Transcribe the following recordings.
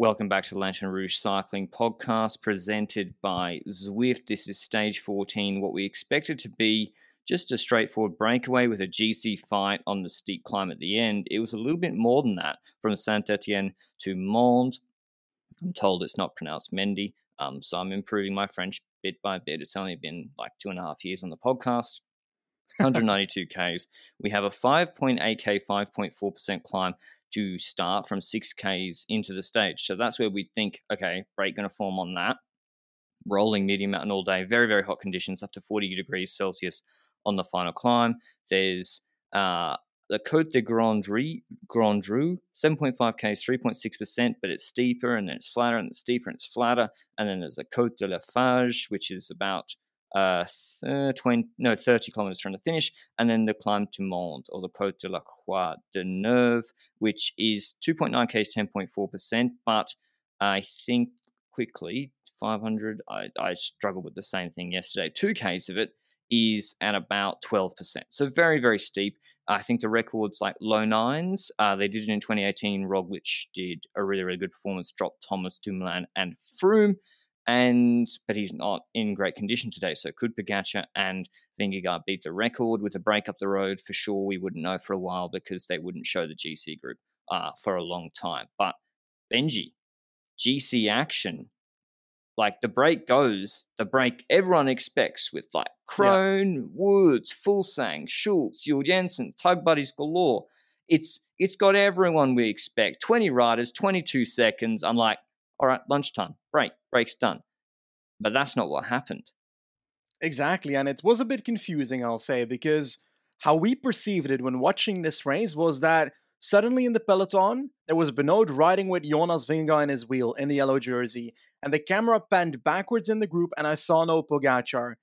Welcome back to the Lanterne Rouge Cycling Podcast presented by Zwift. This is stage 14, what we expected to be just a straightforward breakaway with a GC fight on the steep climb at the end. It was a little bit more than that from Saint Etienne to Mende. I'm told it's not pronounced Mendy, um, so I'm improving my French bit by bit. It's only been like two and a half years on the podcast. 192 Ks. We have a 5.8K, 5.4% climb to start from 6Ks into the stage. So that's where we think, okay, break going to form on that. Rolling medium mountain all day, very, very hot conditions, up to 40 degrees Celsius on the final climb. There's uh, the Côte de Grandru, Grandru 7.5 k, 3.6%, but it's steeper and then it's flatter and it's steeper and it's flatter. And then there's the Côte de la Fage, which is about uh, 20, no, 30 kilometers from the finish. And then the climb to Mende or the Côte de la Croix de Neuve, which is 2.9 k, 10.4%. But I think quickly, 500, I, I struggled with the same thing yesterday. 2Ks of it is at about 12%. So very, very steep. I think the record's like low nines. Uh, they did it in 2018. Roglic did a really, really good performance, dropped Thomas, Dumoulin, and Froome. And but he's not in great condition today. So could Pogacar and Vingegaard beat the record with a break up the road? For sure, we wouldn't know for a while because they wouldn't show the GC group uh, for a long time. But Benji, GC action like the break goes, the break everyone expects with like Kron, yeah. Woods, Fuglsang, Schultz, Juul Jensen, tug buddies galore. It's it's got everyone we expect. 20 riders, 22 seconds. I'm like, all right, lunchtime, break, break's done. But that's not what happened. Exactly, and it was a bit confusing, I'll say, because how we perceived it when watching this race was that Suddenly in the peloton, there was Benoot riding with Jonas Vingegaard in his wheel in the yellow jersey, and the camera panned backwards in the group, and I saw no Pogacar.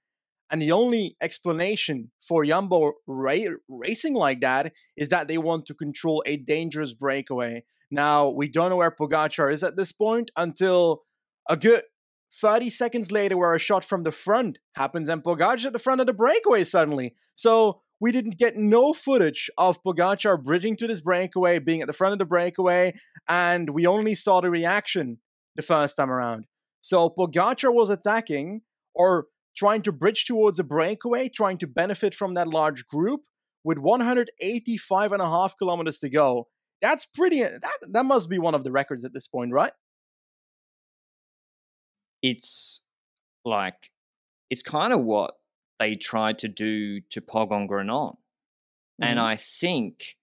And the only explanation for Jumbo ra- racing like that is that they want to control a dangerous breakaway. Now, we don't know where Pogacar is at this point until a good 30 seconds later, where a shot from the front happens and Pogacar at the front of the breakaway suddenly. So we didn't get no footage of Pogacar bridging to this breakaway, being at the front of the breakaway, and we only saw the reaction the first time around. So Pogacar was attacking or trying to bridge towards a breakaway, trying to benefit from that large group with 185 and a half kilometers to go. That's pretty that that must be one of the records at this point, right? It's like it's kind of what they tried to do to Pogon Granon. Mm-hmm. And I think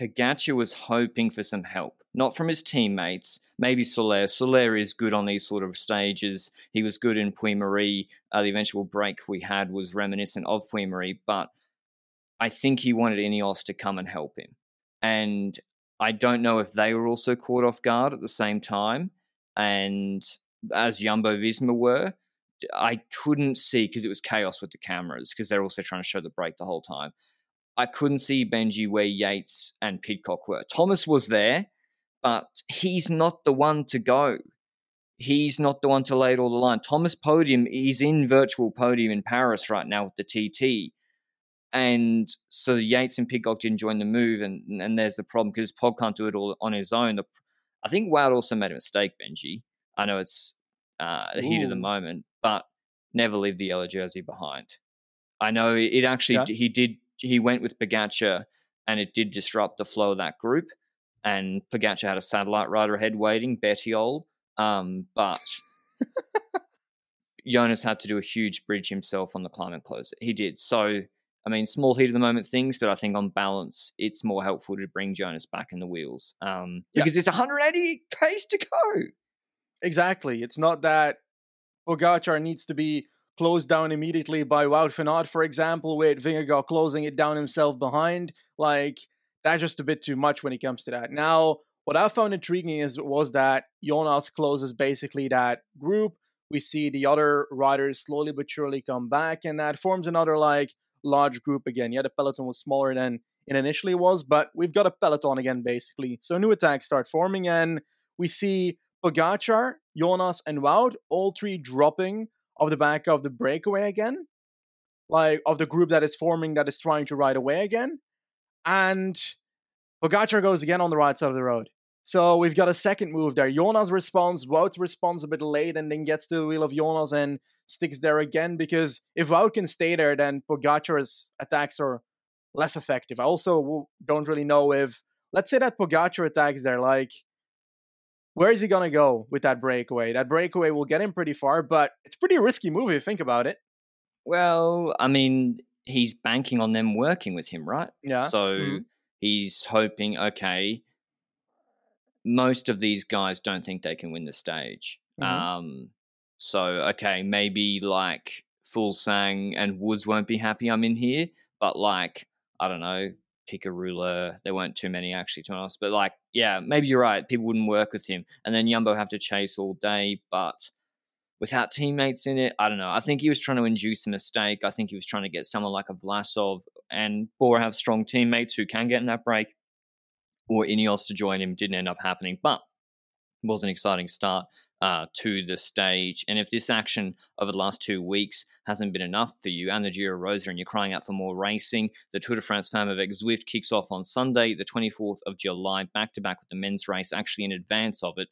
Pogacar was hoping for some help, not from his teammates. Maybe Soler. Soler is good on these sort of stages. He was good in Puy Mary. Uh, the eventual break we had was reminiscent of Puy Mary, but I think he wanted Ineos to come and help him. And I don't know if they were also caught off guard at the same time, and as Jumbo Visma were. I couldn't see because it was chaos with the cameras because they're also trying to show the break the whole time. I couldn't see Benji where Yates and Pidcock were. Thomas was there, but he's not the one to go. He's not the one to lay it all the line. Thomas Podium, he's in virtual podium in Paris right now with the TT. And so Yates and Pidcock didn't join the move, and, and there's the problem because Pod can't do it all on his own. The, I think Wout also made a mistake, Benji. I know it's uh, the Ooh. heat of the moment, but never leave the yellow jersey behind. I know it actually yeah. he did he went with Pogacar and it did disrupt the flow of that group. And Pogacar had a satellite rider ahead waiting, Bettiol. Um, but Jonas had to do a huge bridge himself on the climb and close it. He did. So, I mean, small heat of the moment things, but I think on balance, it's more helpful to bring Jonas back in the wheels um, yeah. because it's 180 pace to go. Exactly. It's not that Pogacar needs to be closed down immediately by Wout van Aert, for example, with Vingegaard closing it down himself behind. Like that's just a bit too much when it comes to that. Now, what I found intriguing is was that Jonas closes basically that group. We see the other riders slowly but surely come back, and that forms another like large group again. Yeah, the peloton was smaller than it initially was, but we've got a peloton again basically. So new attacks start forming, and we see Pogacar, Jonas, and Wout all three dropping off the back of the breakaway again, like of the group that is forming that is trying to ride away again, and Pogacar goes again on the right side of the road. So we've got a second move there. Jonas responds, Wout responds a bit late and then gets to the wheel of Jonas and sticks there again because if Wout can stay there, then Pogacar's attacks are less effective. I also don't really know if, let's say that Pogacar attacks there, like, where is he going to go with that breakaway? That breakaway will get him pretty far, but it's pretty risky move if you think about it. Well, I mean, he's banking on them working with him, right? Yeah. So mm-hmm. he's hoping, okay, most of these guys don't think they can win the stage. Mhm. Um, so okay, maybe like Fuglsang and Woods won't be happy I'm in here, but like I don't know, pick a ruler. There weren't too many actually to be honest, but like yeah, maybe you're right. People wouldn't work with him, and then Jumbo have to chase all day, but. Without teammates in it, I don't know. I think he was trying to induce a mistake. I think he was trying to get someone like a Vlasov and Bora have strong teammates who can get in that break or Ineos to join him didn't end up happening, but it was an exciting start uh, to the stage. And if this action over the last two weeks hasn't been enough for you and the Giro Rosa and you're crying out for more racing, the Tour de France Femmes avec Zwift kicks off on Sunday, the 24th of July, back to back with the men's race, actually in advance of it.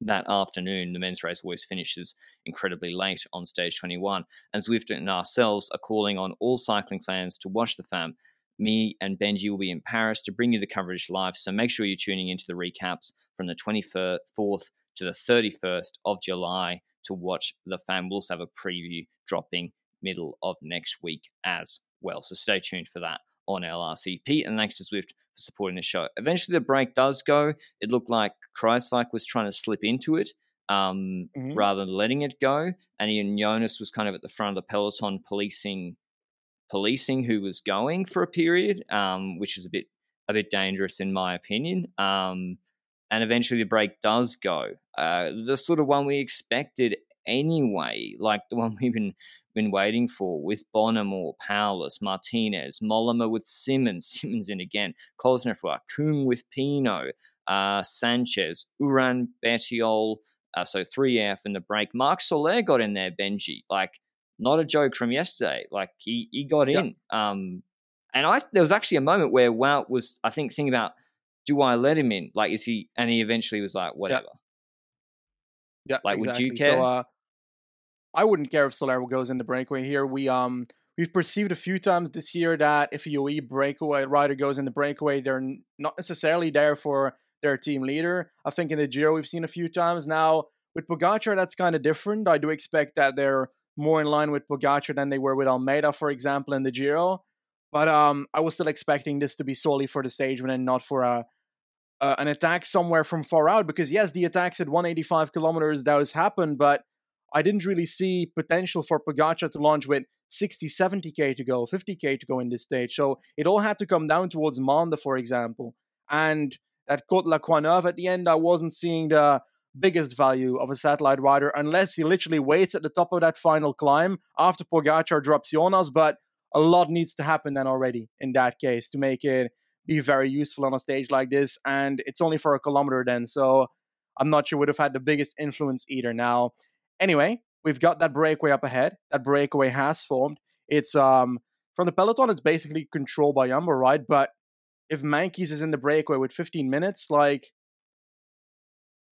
That afternoon, the men's race always finishes incredibly late on stage 21. And Zwift and ourselves are calling on all cycling fans to watch the Femmes me and Benji will be in Paris to bring you the coverage live. So make sure you're tuning into the recaps from the 24th to the 31st of July to watch the Femmes. We'll also have a preview dropping middle of next week as well. So stay tuned for that on LRCP. And thanks to Zwift for supporting the show. Eventually, the break does go. It looked like Kruijswijk was trying to slip into it um, Mhm. rather than letting it go. And Ian Jonas was kind of at the front of the peloton policing policing who was going for a period, um, which is a bit a bit dangerous in my opinion. Um, and eventually the break does go. Uh, the sort of one we expected anyway, like the one we've been been waiting for with Bonnamour, Powless, Martinez, Mollema with Simmons, Simmons in again, Cosnefroy, Kung with Pinot, uh, Sanchez, Uran, Bettiol, uh, so 3F in the break. Marc Soler got in there, Benji. Like, not a joke from yesterday. Like, he, he got Yep. in. Um, and I there was actually a moment where Wout was, I think, thinking about, do I let him in? Like, is he? And he eventually was like, whatever. Yeah, Like, would you exactly. care? So, uh, I wouldn't care if Solero goes in the breakaway here. We um we've perceived a few times this year that if a UAE breakaway rider goes in the breakaway, they're not necessarily there for their team leader. I think in the Giro we've seen a few times now with Pogacar. That's kind of different. I do expect that they're more in line with Pogacar than they were with Almeida, for example, in the Giro. But um, I was still expecting this to be solely for the stage and not for a an attack somewhere from far out because yes, the attacks at 185 kilometers does happen, but I didn't really see potential for Pogacar to launch with 60, 70k to go, 50k to go in this stage. So it all had to come down towards Manda, for example, and at Côte La Coineuve at the end, I wasn't seeing the biggest value of a satellite rider unless he literally waits at the top of that final climb after Pogacar drops Jonas. But a lot needs to happen then already in that case to make it be very useful on a stage like this. And it's only for a kilometer then. So I'm not sure would have had the biggest influence either. Now, anyway, we've got that breakaway up ahead. That breakaway has formed. It's um from the peloton, it's basically controlled by Jumbo, right? But if Meintjes is in the breakaway with 15 minutes, like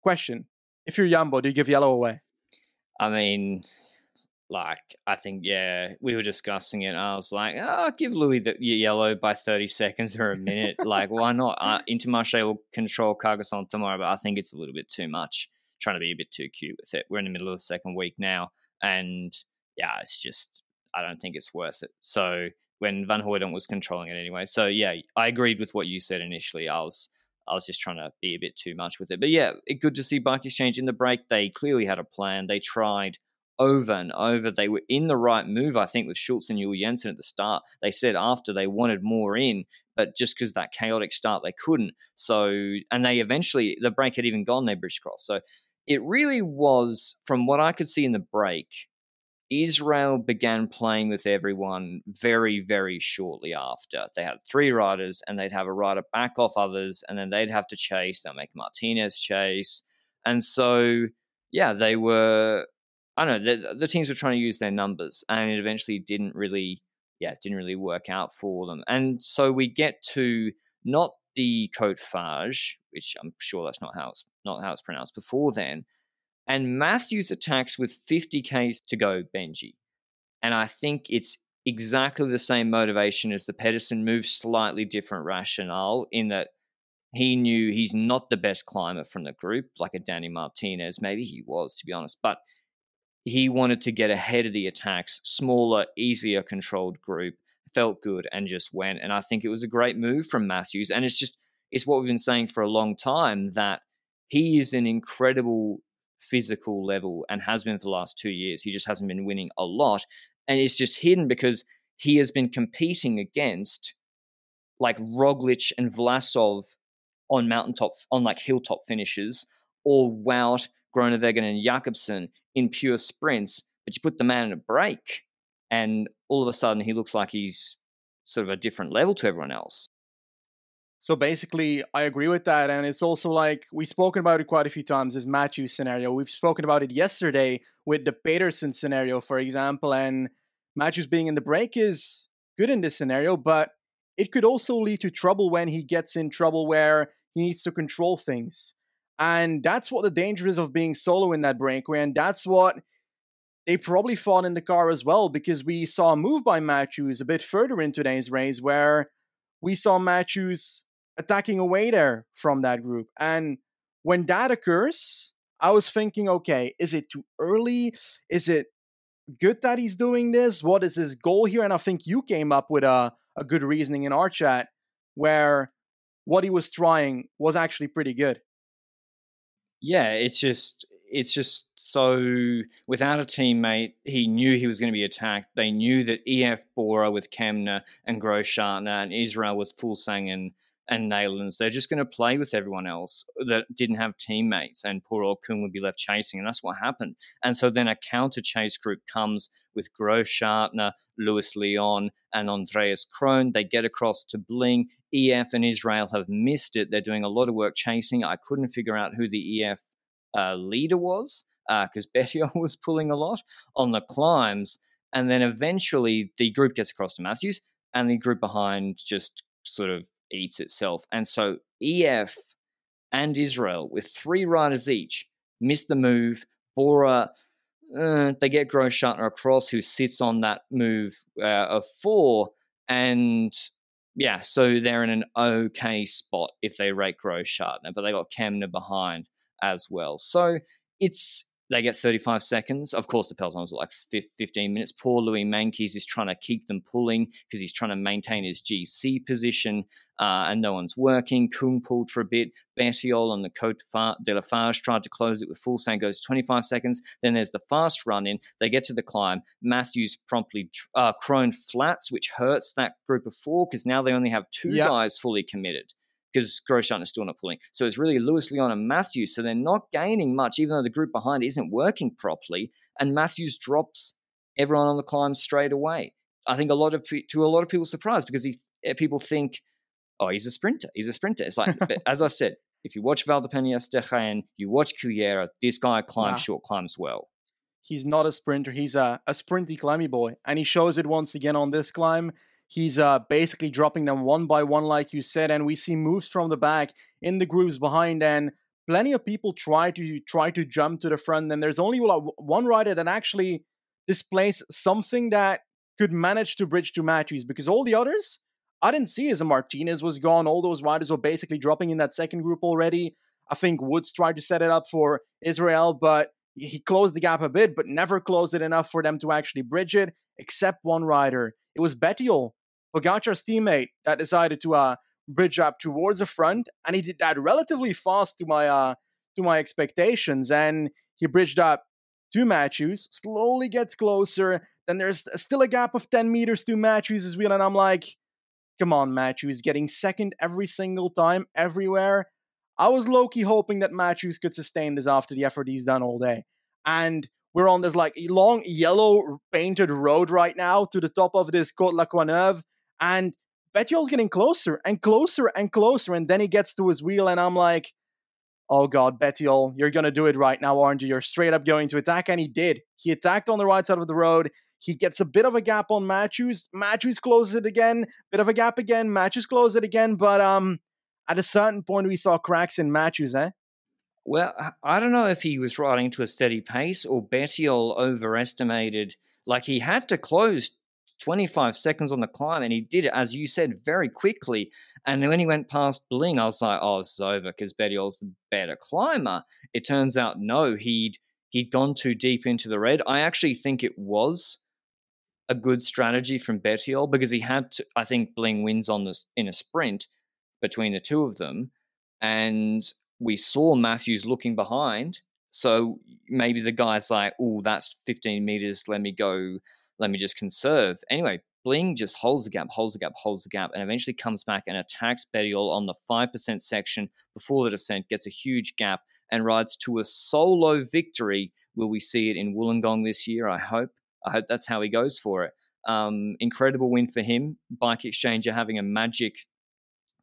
question. If you're Jumbo, do you give yellow away? I mean, like, I think, yeah, we were discussing it. And I was like, oh, give Louis the yellow by 30 seconds or a minute. like, why not? Uh, Intermarché will control Carcassonne tomorrow, but I think it's a little bit too much, trying to be a bit too cute with it. We're in the middle of the second week now. And yeah, it's just, I don't think it's worth it. So when Van Hooydonck was controlling it anyway. So yeah, I agreed with what you said initially. I was I was just trying to be a bit too much with it. But yeah, it, good to see Bike Exchange in the break. They clearly had a plan. They tried over and over. They were in the right move, I think, with Schultz and Juul Jensen at the start. They said after they wanted more in, but just because that chaotic start, they couldn't. So, and they eventually, the break had even gone, they bridge cross. So it really was, from what I could see in the break, Israel began playing with everyone very, very shortly after. They had three riders, and they'd have a rider back off others, and then they'd have to chase. They'll make Martinez chase. And so, yeah, they were, I don't know, the, the teams were trying to use their numbers, and it eventually didn't really, yeah, it didn't really work out for them. And so we get to not the Côte Farge, which I'm sure that's not how it's not how it's pronounced before then, and Matthews attacks with 50k to go, Benji. And I think it's exactly the same motivation as the Pedersen move, slightly different rationale in that he knew he's not the best climber from the group, like a Danny Martinez. Maybe he was, to be honest, but he wanted to get ahead of the attacks, smaller, easier controlled group, felt good and just went. And I think it was a great move from Matthews. And it's just, it's what we've been saying for a long time that he is an incredible physical level and has been for the last two years. He just hasn't been winning a lot. And it's just hidden because he has been competing against like Roglic and Vlasov on mountaintop, on like hilltop finishes, or Wout, Groenewegen, and Jakobsen in pure sprints. But you put the man in a break, and all of a sudden he looks like he's sort of a different level to everyone else. So basically, I agree with that. And it's also like we've spoken about it quite a few times this Matthews scenario. We've spoken about it yesterday with the Pedersen scenario, for example. And Matthews being in the break is good in this scenario, but it could also lead to trouble when he gets in trouble where he needs to control things. And that's what the danger is of being solo in that break. And that's what they probably fought in the car as well, because we saw a move by Matthews a bit further in today's race where we saw Matthews attacking away there from that group. And when that occurs, I was thinking, okay, is it too early? Is it good that he's doing this? What is his goal here? And I think you came up with a, a good reasoning in our chat where what he was trying was actually pretty good. Yeah, it's just it's just so without a teammate, he knew he was going to be attacked. They knew that EF Bora with Kemna and Großschartner and Israel with Fuglsang and Neilands. They're just going to play with everyone else that didn't have teammates, and poor old Kung would be left chasing, and that's what happened. And so then a counter chase group comes with Großschartner, Luis Leon, and Andreas Kron. They get across to Bling. EF and Israel have missed it. They're doing a lot of work chasing. I couldn't figure out who the EF uh, leader was because uh, Bettiol was pulling a lot on the climbs. And then eventually the group gets across to Matthews, and the group behind just sort of eats itself. And so EF and Israel, with three riders each, miss the move. Bora, uh, they get Großschartner across, who sits on that move uh, of four. And yeah, so they're in an okay spot if they rate Großschartner, but they got Kemna behind as well. So it's they get 35 seconds. Of course, the pelotons are like 15 minutes. Poor Louis Meintjes is trying to keep them pulling because he's trying to maintain his GC position, uh, and no one's working. Kung pulled for a bit. Bettiol on the Côte de la Farge tried to close it with Fuglsang, goes 25 seconds. Then there's the fast run in. They get to the climb. Matthews promptly uh, Kron flats, which hurts that group of four because now they only have two yep. guys fully committed because Grosjean is still not pulling. So it's really Lewis, Leon and Matthews. So they're not gaining much, even though the group behind isn't working properly. And Matthews drops everyone on the climb straight away. I think a lot of to a lot of people's surprise because he, eh, people think, oh, he's a sprinter. He's a sprinter. It's like, as I said, if you watch Valdepeñas de Jaén, you watch Cullera, this guy climbs wow. short, climbs well. He's not a sprinter. He's a, a sprinty climby boy. And he shows it once again on this climb. He's uh, basically dropping them one by one, like you said, and we see moves from the back in the grooves behind, and plenty of people try to try to jump to the front. And there's only one rider that actually displays something that could manage to bridge to Matthews, because all the others I didn't see as a Martinez was gone. All those riders were basically dropping in that second group already. I think Woods tried to set it up for Israel, but he closed the gap a bit, but never closed it enough for them to actually bridge it, except one rider. It was Bettiol Pogacar's teammate that decided to uh, bridge up towards the front, and he did that relatively fast to my uh, to my expectations. And he bridged up to Matthews, slowly gets closer. Then there's still a gap of 10 meters to Matthews well, and I'm like, come on, Matthews, getting second every single time, everywhere. I was low key hoping that Matthews could sustain this after the effort he's done all day. And we're on this like long yellow painted road right now to the top of this Côte La Courneuve. And Bettiol's getting closer and closer and closer. And then he gets to his wheel, and I'm like, oh God, Bettiol, you're going to do it right now, aren't you? You're straight up going to attack. And he did. He attacked on the right side of the road. He gets a bit of a gap on Matthews. Matthews closes it again. Bit of a gap again. Matthews closes it again. But um, at a certain point, we saw cracks in Matthews, eh? Well, I don't know if he was riding to a steady pace or Bettiol overestimated. Like he had to close 25 seconds on the climb, and he did it, as you said, very quickly. And when he went past Bling, I was like, "Oh, this is over," because Bettiol's the better climber. It turns out, no, he'd he'd gone too deep into the red. I actually think it was a good strategy from Bettiol because he had to. I think Bling wins on this in a sprint between the two of them, and we saw Matthews looking behind. So maybe the guy's like, oh, that's 15 meters. Let me go. Let me just conserve. Anyway, Bling just holds the gap, holds the gap, holds the gap, and eventually comes back and attacks Bettiol on the 5% section before the descent, gets a huge gap, and rides to a solo victory. Will we see it in Wollongong this year? I hope. I hope that's how he goes for it. Um, incredible win for him. Bike Exchanger having a magic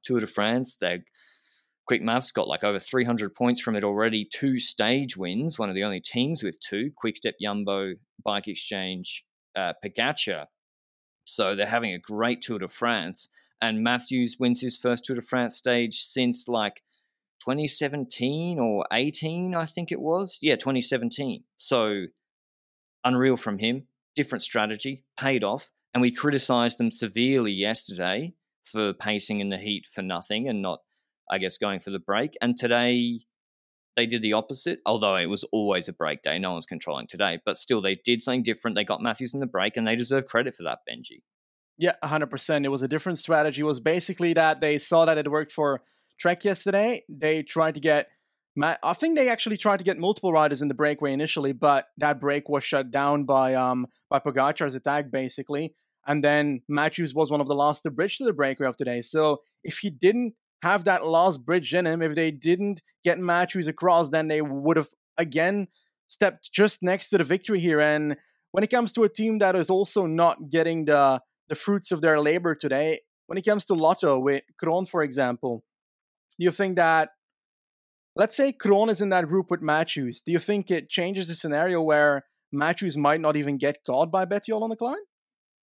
Tour de France. They're Quick Maths got like over 300 points from it already. Two stage wins, one of the only teams with two. Quick Step Jumbo, Bike Exchange, uh, Pogacar. So they're having a great Tour de France. And Matthews wins his first Tour de France stage since like 2017 or 18, I think it was. Yeah, 2017. So unreal from him. Different strategy, paid off. And we criticized them severely yesterday for pacing in the heat for nothing and not I guess, going for the break. And today they did the opposite, although it was always a break day. No one's controlling today, but still they did something different. They got Matthews in the break and they deserve credit for that, Benji. Yeah, 100%. It was a different strategy. It was basically that they saw that it worked for Trek yesterday. They tried to get I think they actually tried to get multiple riders in the breakaway initially, but that break was shut down by um by Pogacar's attack basically. And then Matthews was one of the last to bridge to the breakaway of today. So if he didn't have that last bridge in him. If they didn't get Matthews across, then they would have again stepped just next to the victory here. And when it comes to a team that is also not getting the the fruits of their labor today, when it comes to Lotto with Kron, for example, do you think that let's say Kron is in that group with Matthews, do you think it changes the scenario where Matthews might not even get caught by Bettiol on the climb?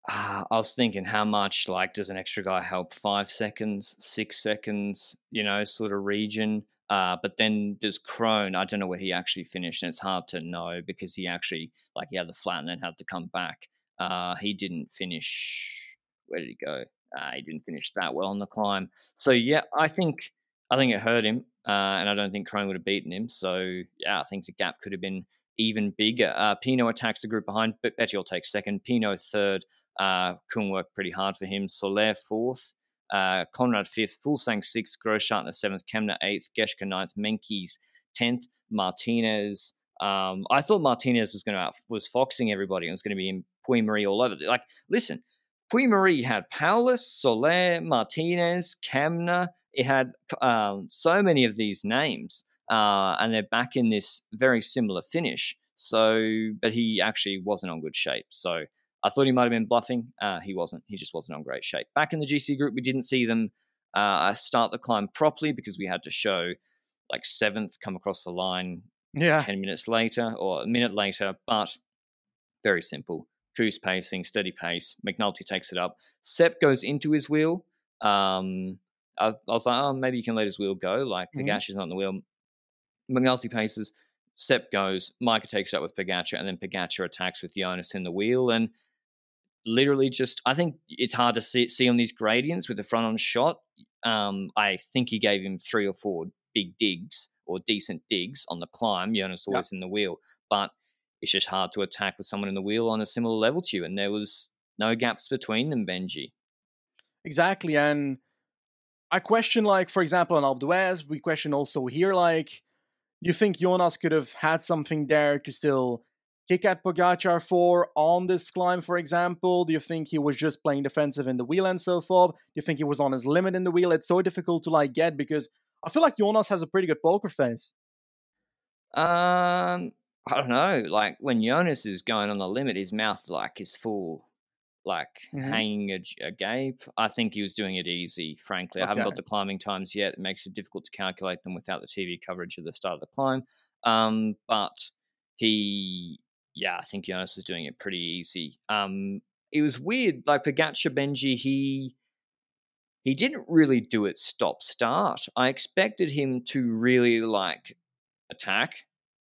Uh, I was thinking, how much like does an extra guy help? Five seconds, six seconds, you know, sort of region. Uh, but then there's Kron. I don't know where he actually finished, and it's hard to know because he actually like he had the flat and then had to come back. Uh, he didn't finish. Where did he go? Uh, he didn't finish that well on the climb. So yeah, I think I think it hurt him, uh, and I don't think Kron would have beaten him. So yeah, I think the gap could have been even bigger. Uh, Pinot attacks the group behind, but Bettiol takes second. Pinot third. Uh, Kung worked pretty hard for him. Soler fourth, uh, Konrad fifth, Fuglsang sixth, Grosschartner seventh, Kemna eighth, Geschke ninth, Meintjes tenth, Martinez. Um, I thought Martinez was going to was foxing everybody and was going to be in Puy Mary all over. Like, listen, Puy Mary had Powless, Soler, Martinez, Kemna. It had um, so many of these names, uh, and they're back in this very similar finish. So, but he actually wasn't on good shape. So I thought he might have been bluffing. Uh, he wasn't. He just wasn't on great shape. Back in the GC group, we didn't see them uh, start the climb properly because we had to show like seventh come across the line yeah. 10 minutes later or a minute later. But very simple. Cruise pacing, steady pace. McNulty takes it up. Sepp goes into his wheel. Um, I, I, was like, oh, maybe you can let his wheel go. Like the mm-hmm. is not in the wheel. McNulty paces. Sepp goes. Majka takes it up with Pogacar, and then Pogacar attacks with Jonas in the wheel. And literally just I think it's hard to see, see on these gradients with the front on shot. Um, I think he gave him three or four big digs or decent digs on the climb. Jonas always yep. in the wheel, but it's just hard to attack with someone in the wheel on a similar level to you. And there was no gaps between them, Benji. Exactly, and I question, like for example, on Alpe we question also here, like, you think Jonas could have had something there to still kick at Pogacar for on this climb, for example? Do you think he was just playing defensive in the wheel and so forth? Do you think he was on his limit in the wheel? It's so difficult to like get because I feel like Jonas has a pretty good poker face. Um, I don't know. Like when Jonas is going on the limit, his mouth like is full, like Mhm. hanging a, a gape. I think he was doing it easy. Frankly, I haven't got the climbing times yet. It makes it difficult to calculate them without the TV coverage of the start of the climb. Um, but he, yeah, I think Jonas was doing it pretty easy. Um, it was weird. Like Pogacar Benji, he he didn't really do it stop start. I expected him to really like attack,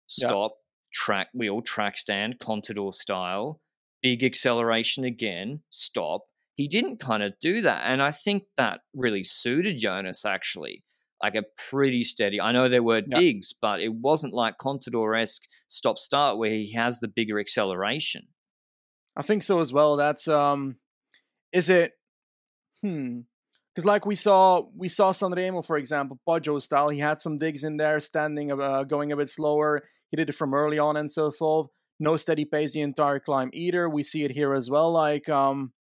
stop, track wheel, track stand, Contador style, big acceleration again, stop. He didn't kind of do that. And I think that really suited Jonas actually. Like a pretty steady. I know there were Yeah. digs, but it wasn't like Contador esque stop start where he has the bigger acceleration. I think so as well. That's um, is it? Hmm. Because like we saw, we saw Sanremo, for example, Poggio style. He had some digs in there, standing, uh, going a bit slower. He did it from early on and so forth. No steady pace the entire climb either. We see it here as well. Like um,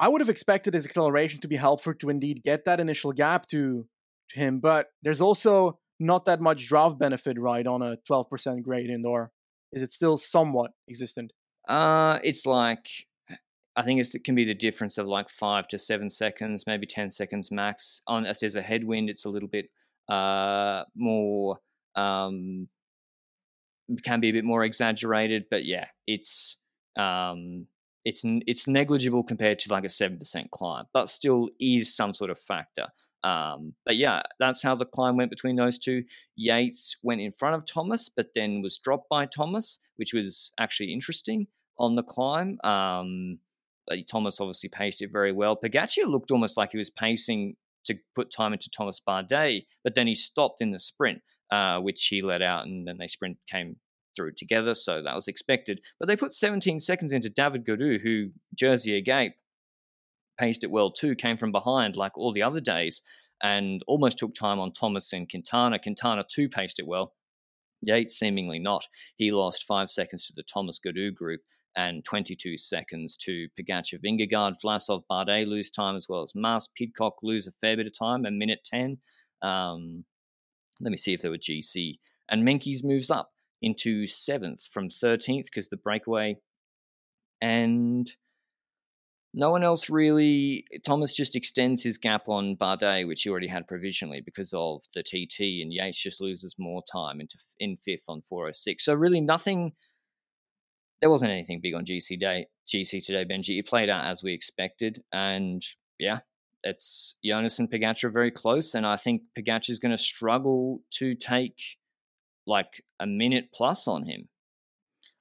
I would have expected his acceleration to be helpful to indeed get that initial gap to, to him, but there's also not that much draft benefit, right, on a 12% gradient, or is it still somewhat existent? Uh, it's like I think it can be the difference of like five to seven seconds, maybe ten seconds max. On if there's a headwind, it's a little bit uh more um can be a bit more exaggerated, but yeah, it's um it's it's negligible compared to like a seven percent climb, but still is some sort of factor. Um, but yeah, that's how the climb went between those two. Yates went in front of Thomas, but then was dropped by Thomas, which was actually interesting on the climb. Um, Thomas obviously paced it very well. Pogacar looked almost like he was pacing to put time into Thomas Bardet, but then he stopped in the sprint, uh, which he let out, and then they sprint came together, so that was expected. But they put 17 seconds into David Gaudu, who Jersey Agape paced it well too, came from behind like all the other days, and almost took time on Thomas and Quintana. Quintana too paced it well. Yates seemingly not. He lost five seconds to the Thomas Gaudu group and 22 seconds to Pogacar Vingegaard. Vlasov Bardet lose time as well as Mas. Pidcock lose a fair bit of time, a minute 10. Um, let me see if there were GC. And Meintjes moves up into seventh from 13th because the breakaway. And no one else really. Thomas just extends his gap on Bardet, which he already had provisionally because of the TT, and Yates just loses more time into in fifth on 406. So really nothing. There wasn't anything big on GC day, GC today, Benji. It played out as we expected, and yeah, it's Jonas and Pogacar are very close, and I think Pogacar is going to struggle to take like a minute plus on him.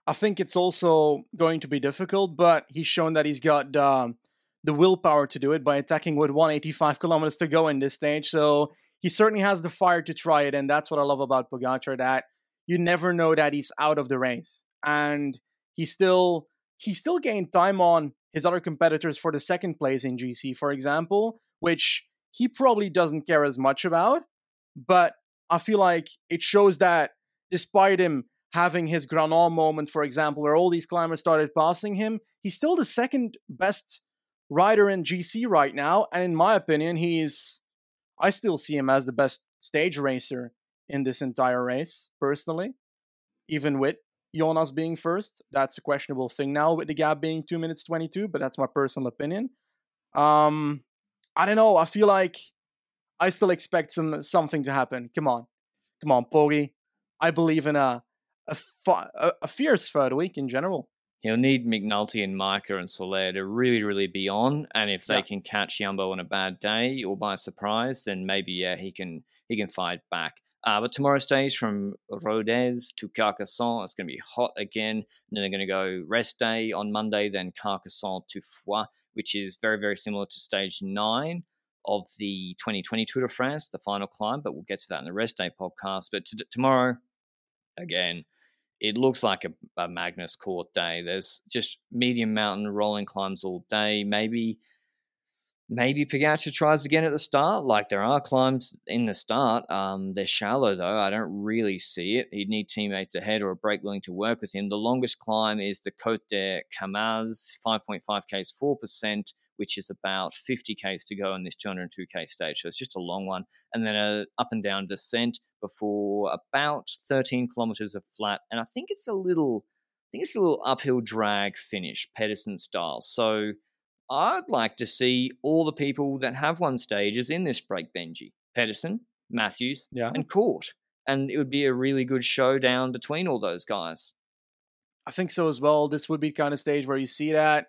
I think it's also going to be difficult, but he's shown that he's got um, the willpower to do it by attacking with 185 kilometers to go in this stage. So he certainly has the fire to try it, and that's what I love about Pogacar. That you never know that he's out of the race, and he still he still gained time on his other competitors for the second place in GC, for example, which he probably doesn't care as much about. But I feel like it shows that despite him having his Granon moment, for example, where all these climbers started passing him, he's still the second best rider in GC right now. And in my opinion, he's, I still see him as the best stage racer in this entire race, personally. Even with Jonas being first, that's a questionable thing now with the gap being 2 minutes 22, but that's my personal opinion. Um, I don't know. I feel like I still expect some something to happen. Come on. Come on, Poggy. I believe in a a, fi- a, fierce third week in general. He'll need McNulty and Majka and Soler to really, really be on. And if they Yeah. can catch Jumbo on a bad day or by surprise, then maybe yeah he can he can fight back. Uh, but tomorrow's stage from Rodez to Carcassonne, it's going to be hot again. And then they're going to go rest day on Monday, then Carcassonne to Foix, which is very, very similar to stage nine of the 2020 Tour de France, the final climb. But we'll get to that in the rest day podcast. But t- tomorrow, again, it looks like a, a Magnus Cort day. There's just medium mountain rolling climbs all day. Maybe maybe Pogacar tries again at the start. Like there are climbs in the start. Um, they're shallow though. I don't really see it. He'd need teammates ahead or a break willing to work with him. The longest climb is the Côte de Camaz, 5.5 k's, 4%, which is about 50 k's to go on this 202 k stage. So it's just a long one, and then a up and down descent before about 13 kilometers of flat. And I think it's a little. I think it's a little uphill drag finish, Pedersen style. So I'd like to see all the people that have won stages in this break, Benji. Pedersen, Matthews, Yeah. and Cort. And it would be a really good showdown between all those guys. I think so as well. This would be kind of stage where you see that.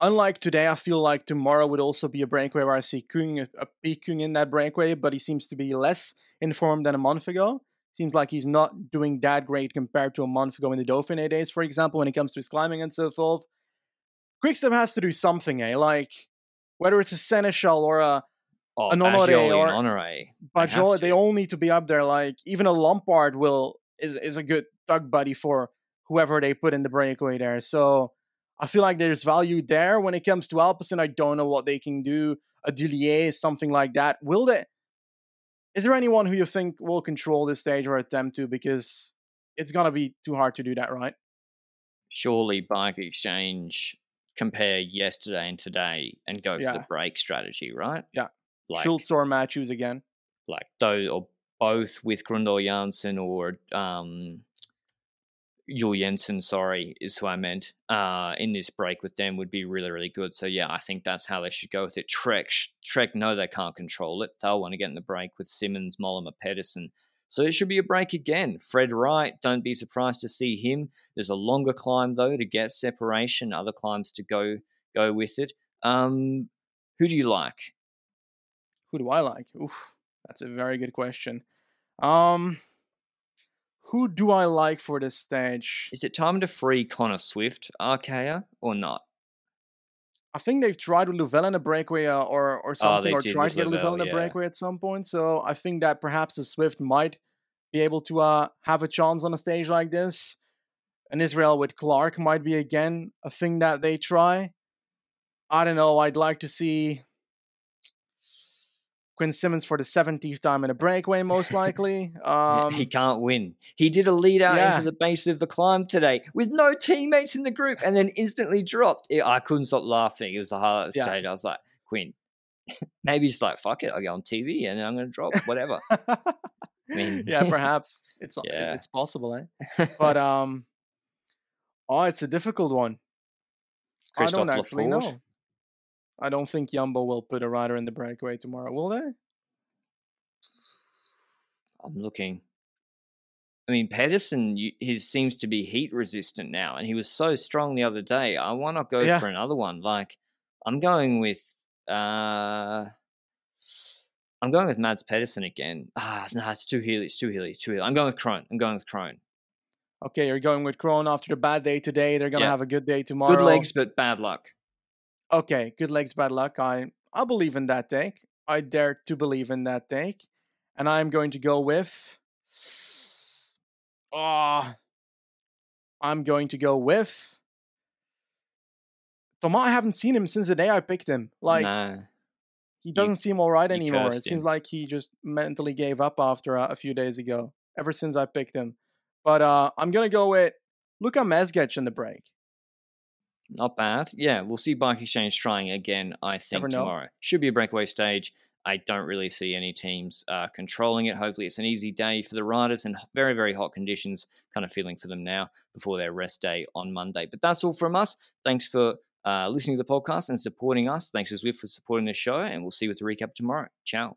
Unlike today, I feel like tomorrow would also be a breakaway where I see Kung, a peak Kung in that breakaway, but he seems to be less informed than a month ago. Seems like he's not doing that great compared to a month ago in the Dauphiné days, for example, when it comes to his climbing and so forth. Quickstep has to do something, eh? Like whether it's a Seneschal or a Oh, An Honoré or- and Honoré. They Bajol, they all need to be up there. Like even a Lampaert will is is a good tug buddy for whoever they put in the breakaway there. So I feel like there's value there when it comes to Alpecin. I don't know what they can do. A Dillier, something like that. Will they? Is there anyone who you think will control this stage or attempt to? Because it's gonna be too hard to do that, right? Surely Bike Exchange compare yesterday and today and go for the break strategy, right? Yeah. Like, Schultz or Matthews again. like those or both with Grundle Janssen or um Juul Jensen, sorry, is who I meant. Uh, in this break with them would be really, really good. So yeah, I think that's how they should go with it. Trek, Trek, no, they can't control it. They'll want to get in the break with Simmons, Mollema, Pedersen. So it should be a break again. Fred Wright, don't be surprised to see him. There's a longer climb though to get separation. Other climbs to go go with it. Um, who do you like? Who do I like? Oof, that's a very good question. Um, who do I like for this stage? Is it time to free Connor Swift, Arkea, or not? I think they've tried with Louvel in a breakaway uh, or or something, Oh, or tried to get Louvel in a yeah. breakaway at some point. So I think that perhaps the Swift might be able to uh, have a chance on a stage like this. And Israel with Clarke might be again a thing that they try. I don't know. I'd like to see Quinn Simmons for the 17th time in a breakaway, most likely. Um, he can't win. He did a lead out yeah. into the base of the climb today with no teammates in the group and then instantly dropped. It- I couldn't stop laughing. It was a highlight of the Yeah. stage. I was like, Quinn, maybe just like, fuck it. I'll get on TV and I'm going to drop whatever. I mean- yeah, perhaps it's Yeah. it's possible, eh? But um, oh, it's a difficult one. I don't actually Laporte? know. I don't think Jumbo will put a rider in the breakaway tomorrow, will they? I'm looking. I mean, Pedersen, he seems to be heat resistant now, and he was so strong the other day. I want to go Yeah. for another one? Like, I'm going with, uh, I'm going with Mads Pedersen again. Ah, no, it's too hilly. It's too hilly. It's too hilly. I'm going with Kron. I'm going with Kron. Okay, you're going with Kron after the bad day today. They're gonna Yeah. have a good day tomorrow. Good legs, but bad luck. Okay, good legs, bad luck. I I believe in that take. I dare to believe in that take, and I'm going to go with. Ah, I'm going to go with. Thomas, I haven't seen him since the day I picked him. Like nah. he doesn't seem all right anymore. It cursed seems like he just mentally gave up after uh, a few days ago. Ever since I picked him, but uh, I'm gonna go with Luka Mezgec in the break. Not bad. Yeah, we'll see Bike Exchange trying again, I think, tomorrow. Should be a breakaway stage. I don't really see any teams uh, controlling it. Hopefully, it's an easy day for the riders and very, very hot conditions. Kind of feeling for them now before their rest day on Monday. But that's all from us. Thanks for uh, listening to the podcast and supporting us. Thanks to Zwift for supporting the show, and we'll see you with the recap tomorrow. Ciao.